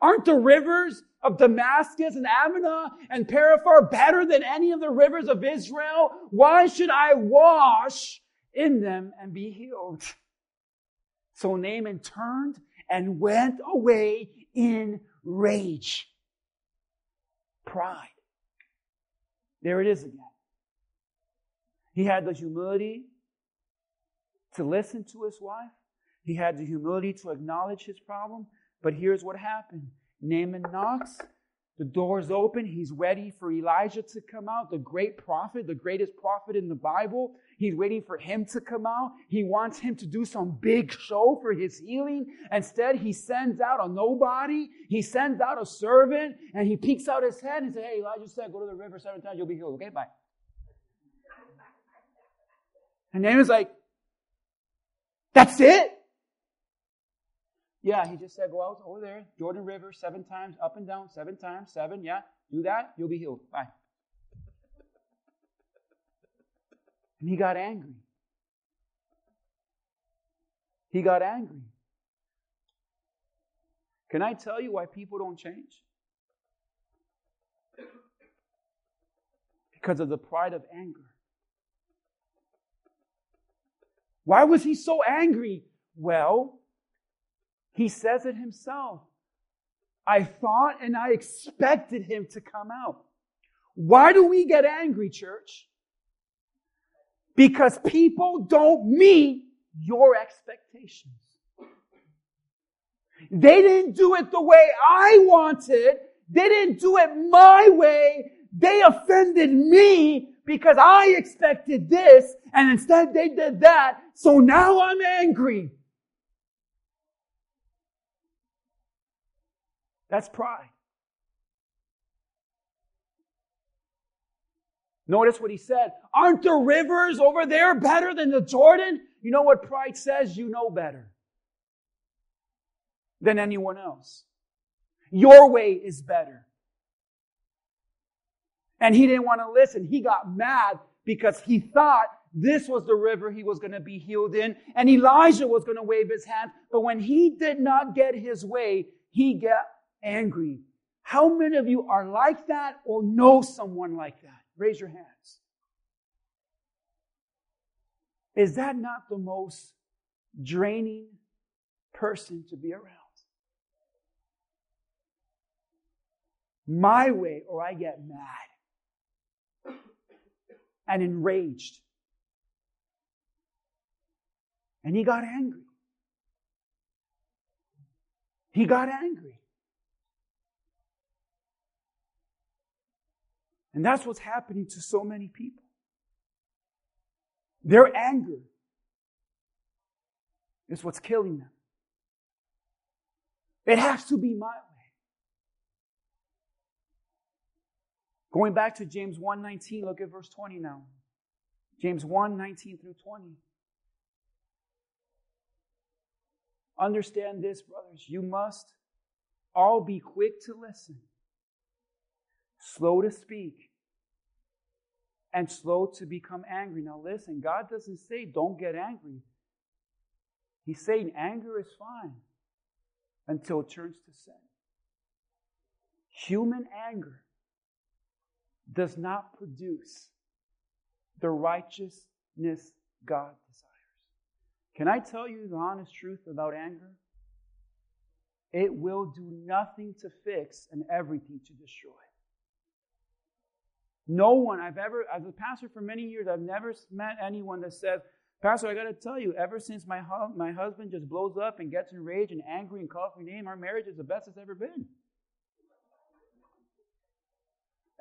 Aren't the rivers of Damascus and Abana and Pharpar better than any of the rivers of Israel? Why should I wash in them and be healed? So Naaman turned and went away in rage. Pride. There it is again. He had the humility to listen to his wife. He had the humility to acknowledge his problem. But here's what happened Naaman knocks. The door's open. He's ready for Elijah to come out, the great prophet, the greatest prophet in the Bible. He's waiting for him to come out. He wants him to do some big show for his healing. Instead, he sends out a nobody. He sends out a servant and he peeks out his head and says, Hey, Elijah said, go to the river seven times, you'll be healed. Okay, bye. And Naaman's like, That's it? Yeah, he just said, go out over there, Jordan River, seven times, up and down, seven times, seven. Yeah, do that, you'll be healed. Bye. And he got angry. He got angry. Can I tell you why people don't change? Because of the pride of anger. Why was he so angry? Well, he says it himself. I thought and I expected him to come out. Why do we get angry, church? Because people don't meet your expectations. They didn't do it the way I wanted. They didn't do it my way. They offended me because I expected this and instead they did that. So now I'm angry. That's pride. Notice what he said. Aren't the rivers over there better than the Jordan? You know what pride says? You know better than anyone else. Your way is better. And he didn't want to listen. He got mad because he thought this was the river he was going to be healed in, and Elijah was going to wave his hand. But when he did not get his way, he got angry. How many of you are like that or know someone like that? Raise your hands. Is that not the most draining person to be around? My way, or I get mad and enraged. And he got angry. He got angry. And that's what's happening to so many people. Their anger is what's killing them. It has to be my way. Going back to James 1:19, look at verse 20 now. James 1:19 through 20. Understand this, brothers. You must all be quick to listen, slow to speak, and slow to become angry. Now, listen, God doesn't say don't get angry. He's saying anger is fine until it turns to sin. Human anger does not produce the righteousness God desires. Can I tell you the honest truth about anger? It will do nothing to fix and everything to destroy. No one I've ever, as a pastor for many years, I've never met anyone that says, Pastor, I got to tell you, ever since my, my husband just blows up and gets enraged and angry and calls me name, our marriage is the best it's ever been.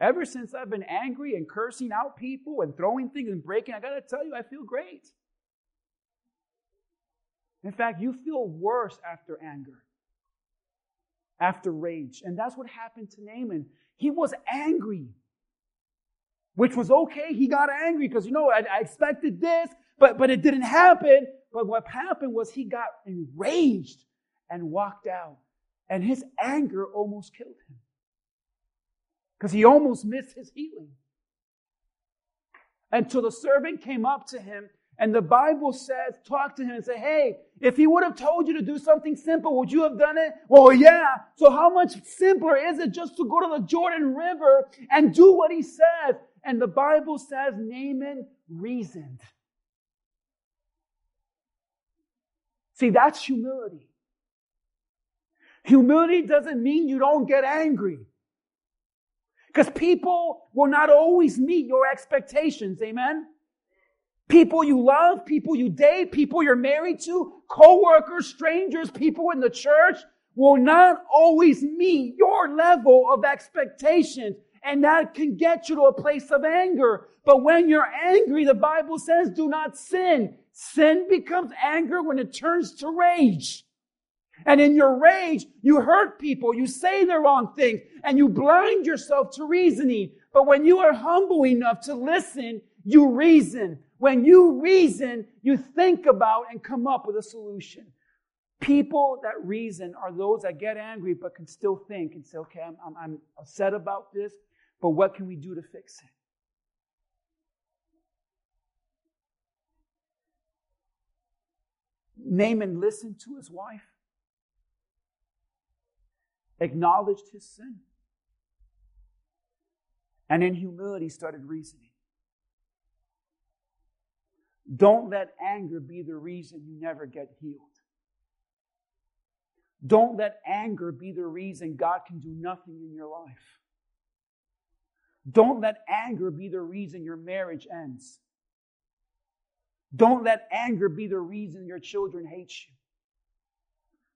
Ever since I've been angry and cursing out people and throwing things and breaking, I got to tell you, I feel great. In fact, you feel worse after anger, after rage. And that's what happened to Naaman. He was angry which was okay. He got angry because, you know, I, I expected this, but, but it didn't happen. But what happened was he got enraged and walked out. And his anger almost killed him because he almost missed his healing. Until the servant came up to him and the Bible says, talk to him and say, hey, if he would have told you to do something simple, would you have done it? Well, yeah. So how much simpler is it just to go to the Jordan River and do what he says? And the Bible says Naaman reasoned. See, that's humility. Humility doesn't mean you don't get angry. Because people will not always meet your expectations. Amen? People you love, people you date, people you're married to, co-workers, strangers, people in the church will not always meet your level of expectations. And that can get you to a place of anger. But when you're angry, the Bible says, do not sin. Sin becomes anger when it turns to rage. And in your rage, you hurt people, you say the wrong things, and you blind yourself to reasoning. But when you are humble enough to listen, you reason. When you reason, you think about and come up with a solution. People that reason are those that get angry but can still think and say, okay, I'm, I'm, upset about this. But what can we do to fix it? Naaman listened to his wife, acknowledged his sin, and in humility started reasoning. Don't let anger be the reason you never get healed. Don't let anger be the reason God can do nothing in your life. Don't let anger be the reason your marriage ends. Don't let anger be the reason your children hate you.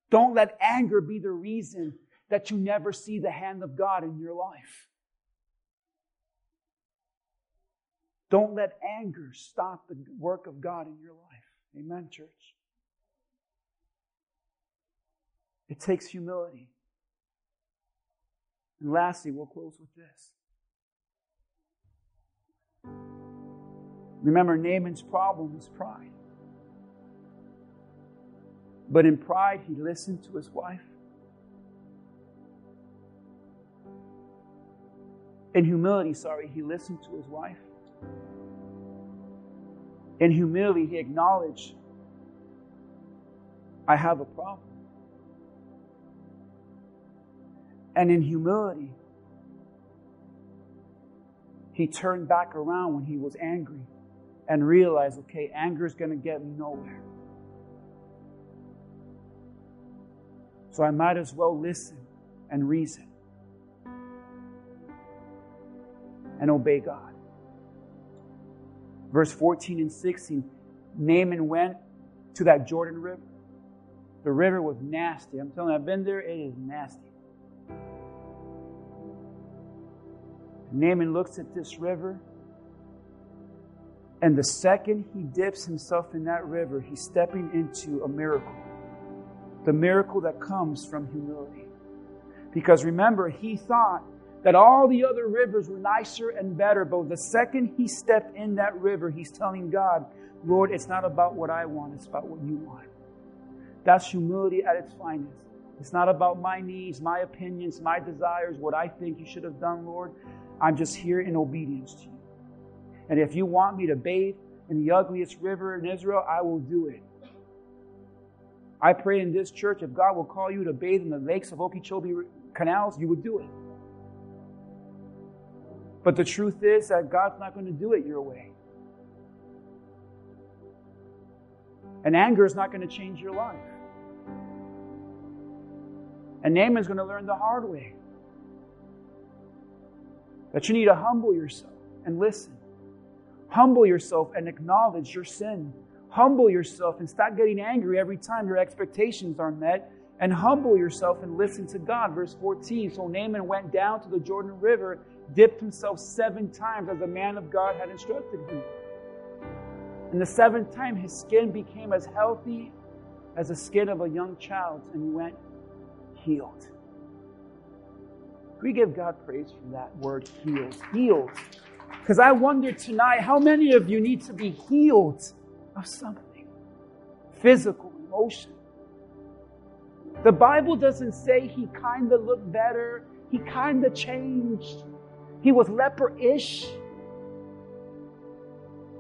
Don't let anger be the reason that you never see the hand of God in your life. Don't let anger stop the work of God in your life. Amen, church. It takes humility. And lastly, we'll close with this. Remember, Naaman's problem was pride. But in pride, he listened to his wife. In humility, sorry, he listened to his wife. In humility, he acknowledged, I have a problem. And in humility, he turned back around when he was angry and realized, okay, anger is going to get me nowhere. So I might as well listen and reason and obey God. Verse 14 and 16 Naaman went to that Jordan River. The river was nasty. I'm telling you, I've been there, it is nasty. Naaman looks at this river, and the second he dips himself in that river, he's stepping into a miracle. The miracle that comes from humility. Because remember, he thought that all the other rivers were nicer and better, but the second he stepped in that river, he's telling God, Lord, it's not about what I want, it's about what you want. That's humility at its finest. It's not about my needs, my opinions, my desires, what I think you should have done, Lord. I'm just here in obedience to you. And if you want me to bathe in the ugliest river in Israel, I will do it. I pray in this church, if God will call you to bathe in the lakes of Okeechobee canals, you would do it. But the truth is that God's not going to do it your way. And anger is not going to change your life. And Naaman's going to learn the hard way. That you need to humble yourself and listen. Humble yourself and acknowledge your sin. Humble yourself and stop getting angry every time your expectations are met. And humble yourself and listen to God. Verse 14. So Naaman went down to the Jordan River, dipped himself seven times as the man of God had instructed him. And the seventh time, his skin became as healthy as the skin of a young child, and he went healed we give God praise for that word healed? Healed. Because I wonder tonight how many of you need to be healed of something physical, emotion. The Bible doesn't say he kind of looked better, he kind of changed, he was leper ish.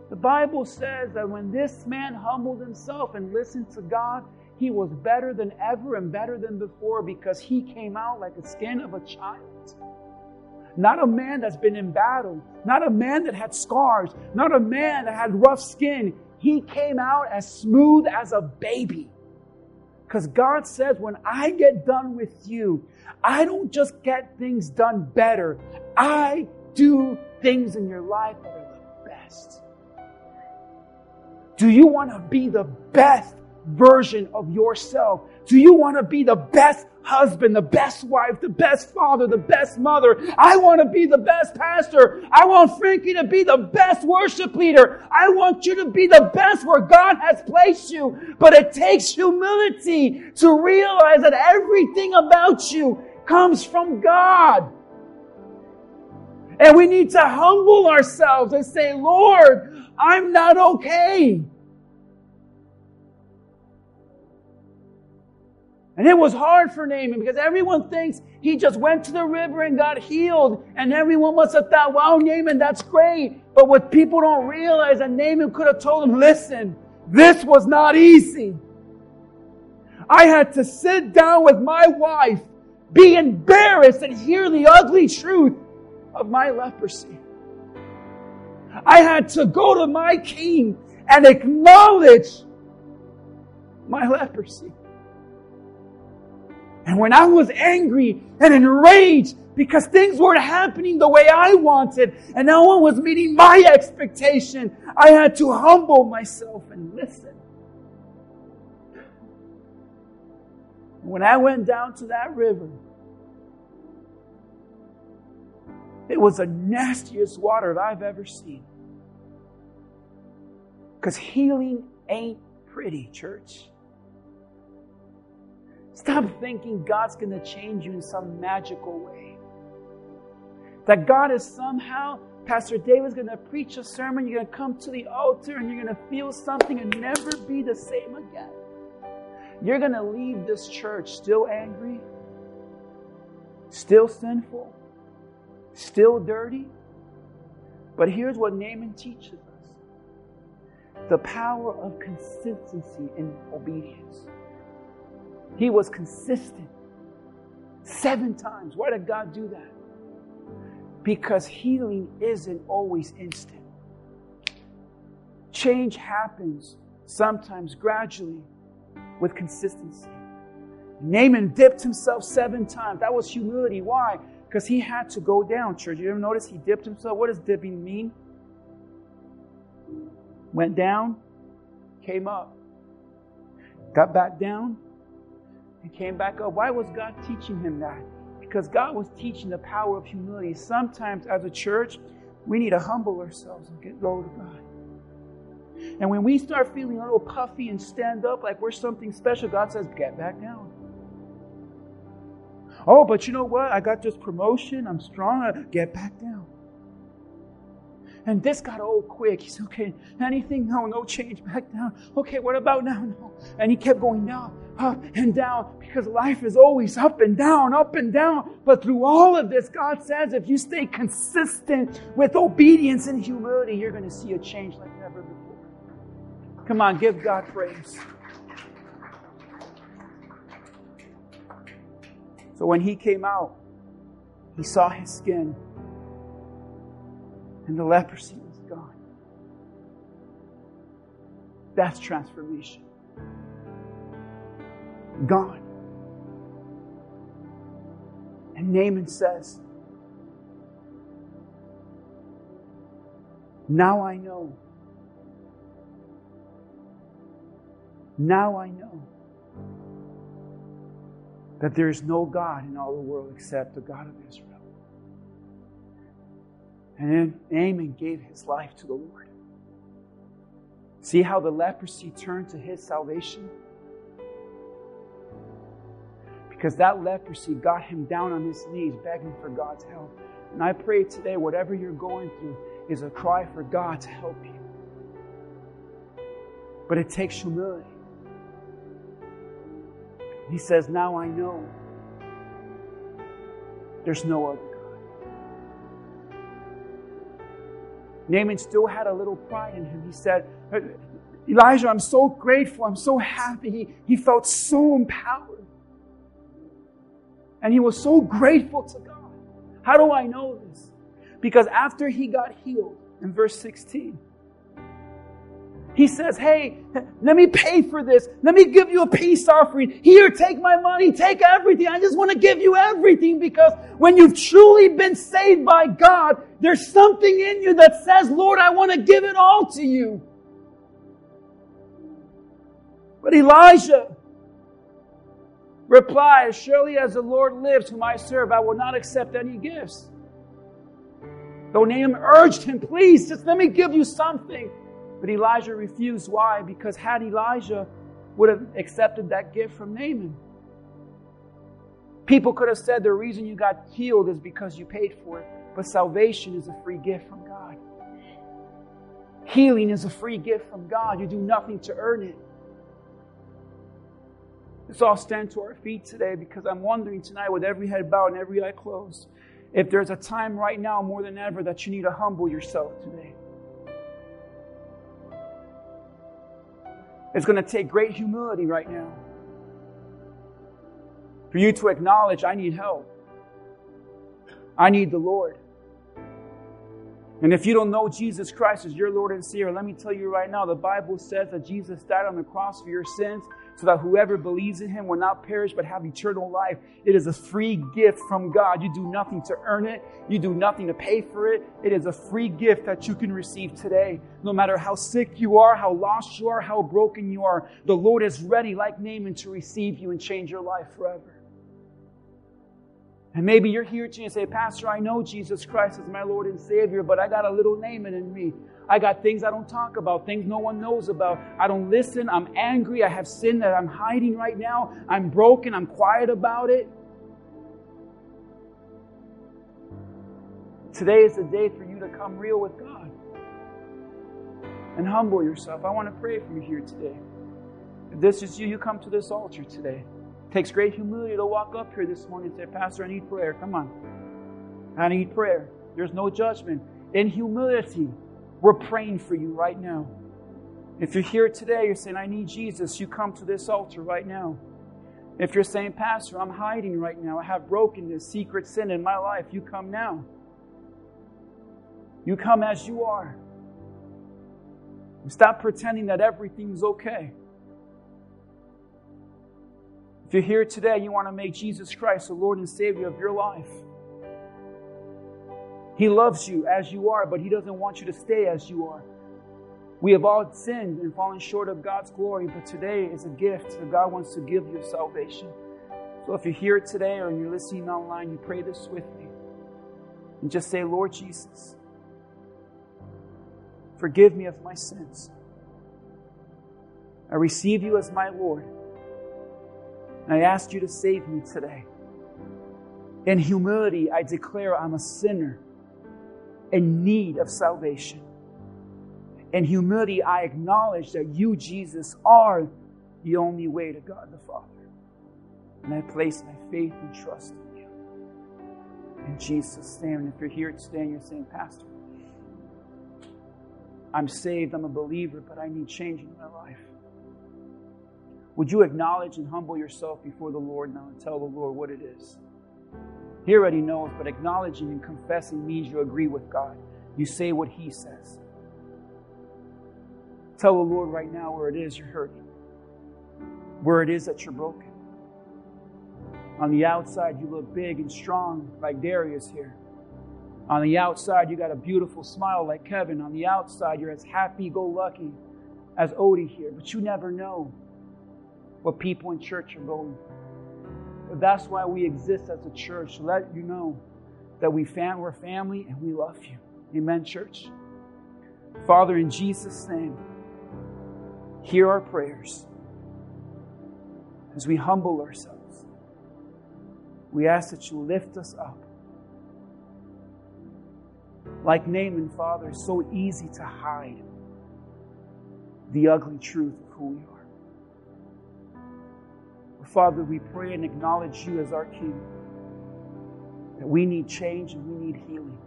The Bible says that when this man humbled himself and listened to God, he was better than ever and better than before because he came out like the skin of a child. Not a man that's been in battle, not a man that had scars, not a man that had rough skin. He came out as smooth as a baby. Because God says, when I get done with you, I don't just get things done better, I do things in your life that are the best. Do you want to be the best version of yourself? Do you want to be the best husband, the best wife, the best father, the best mother? I want to be the best pastor. I want Frankie to be the best worship leader. I want you to be the best where God has placed you. But it takes humility to realize that everything about you comes from God. And we need to humble ourselves and say, Lord, I'm not okay. And it was hard for Naaman because everyone thinks he just went to the river and got healed. And everyone must have thought, wow, Naaman, that's great. But what people don't realize that Naaman could have told him, listen, this was not easy. I had to sit down with my wife, be embarrassed, and hear the ugly truth of my leprosy. I had to go to my king and acknowledge my leprosy. And when I was angry and enraged because things weren't happening the way I wanted and no one was meeting my expectation, I had to humble myself and listen. When I went down to that river, it was the nastiest water I've ever seen. Because healing ain't pretty, church. Stop thinking God's going to change you in some magical way. That God is somehow, Pastor David's going to preach a sermon, you're going to come to the altar and you're going to feel something and never be the same again. You're going to leave this church still angry, still sinful, still dirty. But here's what Naaman teaches us the power of consistency in obedience. He was consistent seven times. Why did God do that? Because healing isn't always instant. Change happens sometimes gradually with consistency. Naaman dipped himself seven times. That was humility. Why? Because he had to go down, church. You ever notice he dipped himself? What does dipping mean? Went down, came up. Got back down, and came back up. Why was God teaching him that? Because God was teaching the power of humility. Sometimes, as a church, we need to humble ourselves and get low to God. And when we start feeling a little puffy and stand up like we're something special, God says, get back down. Oh, but you know what? I got this promotion. I'm strong. Get back down. And this got old quick. He said, okay, anything? No, no change. Back down. Okay, what about now? No. And he kept going down, up and down because life is always up and down, up and down. But through all of this, God says if you stay consistent with obedience and humility, you're going to see a change like never before. Come on, give God praise. So when he came out, he saw his skin and the leprosy was gone. That's transformation. Gone. And Naaman says, Now I know. Now I know that there is no God in all the world except the God of Israel. And then Naaman gave his life to the Lord. See how the leprosy turned to his salvation? Because that leprosy got him down on his knees begging for God's help. And I pray today, whatever you're going through is a cry for God to help you. But it takes humility. He says, Now I know there's no other Naaman still had a little pride in him. He said, Elijah, I'm so grateful. I'm so happy. He, he felt so empowered. And he was so grateful to God. How do I know this? Because after he got healed, in verse 16, he says, Hey, let me pay for this. Let me give you a peace offering. Here, take my money, take everything. I just want to give you everything because when you've truly been saved by God, there's something in you that says, Lord, I want to give it all to you. But Elijah replied, Surely as the Lord lives, whom I serve, I will not accept any gifts. Though Naaman urged him, Please, just let me give you something. But Elijah refused. Why? Because had Elijah would have accepted that gift from Naaman, people could have said the reason you got healed is because you paid for it. But salvation is a free gift from God. Healing is a free gift from God. You do nothing to earn it. Let's all stand to our feet today because I'm wondering tonight, with every head bowed and every eye closed, if there's a time right now more than ever that you need to humble yourself today. It's going to take great humility right now. For you to acknowledge, I need help. I need the Lord. And if you don't know Jesus Christ as your Lord and Savior, let me tell you right now the Bible says that Jesus died on the cross for your sins so that whoever believes in him will not perish but have eternal life. It is a free gift from God. You do nothing to earn it, you do nothing to pay for it. It is a free gift that you can receive today. No matter how sick you are, how lost you are, how broken you are, the Lord is ready, like Naaman, to receive you and change your life forever. And maybe you're here today and say, Pastor, I know Jesus Christ is my Lord and Savior, but I got a little Naaman in me. I got things I don't talk about, things no one knows about. I don't listen. I'm angry. I have sin that I'm hiding right now. I'm broken. I'm quiet about it. Today is the day for you to come real with God and humble yourself. I want to pray for you here today. If this is you, you come to this altar today. It takes great humility to walk up here this morning and say, Pastor, I need prayer. Come on. I need prayer. There's no judgment. In humility, we're praying for you right now. If you're here today, you're saying, I need Jesus, you come to this altar right now. If you're saying, Pastor, I'm hiding right now, I have brokenness, secret sin in my life, you come now. You come as you are. Stop pretending that everything's okay. If you're here today, you want to make Jesus Christ the Lord and Savior of your life. He loves you as you are, but He doesn't want you to stay as you are. We have all sinned and fallen short of God's glory, but today is a gift that God wants to give you salvation. So if you're here today or you're listening online, you pray this with me. And just say, Lord Jesus, forgive me of my sins. I receive you as my Lord. And I ask you to save me today. In humility, I declare I'm a sinner in need of salvation. In humility, I acknowledge that you, Jesus, are the only way to God the Father. And I place my faith and trust in you. In Jesus' name. And if you're here today and you're saying, Pastor, I'm saved, I'm a believer, but I need change in my life. Would you acknowledge and humble yourself before the Lord now and tell the Lord what it is? He already knows, but acknowledging and confessing means you agree with God. You say what He says. Tell the Lord right now where it is you're hurting, where it is that you're broken. On the outside, you look big and strong like Darius here. On the outside, you got a beautiful smile like Kevin. On the outside, you're as happy go lucky as Odie here. But you never know what people in church are going through. That's why we exist as a church, to let you know that we fam- we're family and we love you. Amen, church. Father, in Jesus' name, hear our prayers as we humble ourselves. We ask that you lift us up. Like Naaman, Father, it's so easy to hide the ugly truth of who we are. Father, we pray and acknowledge you as our King. That we need change and we need healing.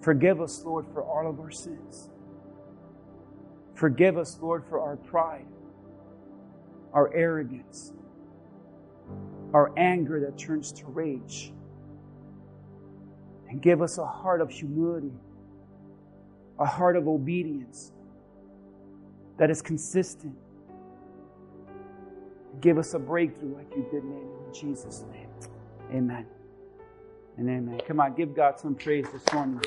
Forgive us, Lord, for all of our sins. Forgive us, Lord, for our pride, our arrogance, our anger that turns to rage. And give us a heart of humility, a heart of obedience that is consistent give us a breakthrough like you did, Naaman, in Jesus' name. Amen and amen. Come on, give God some praise this morning.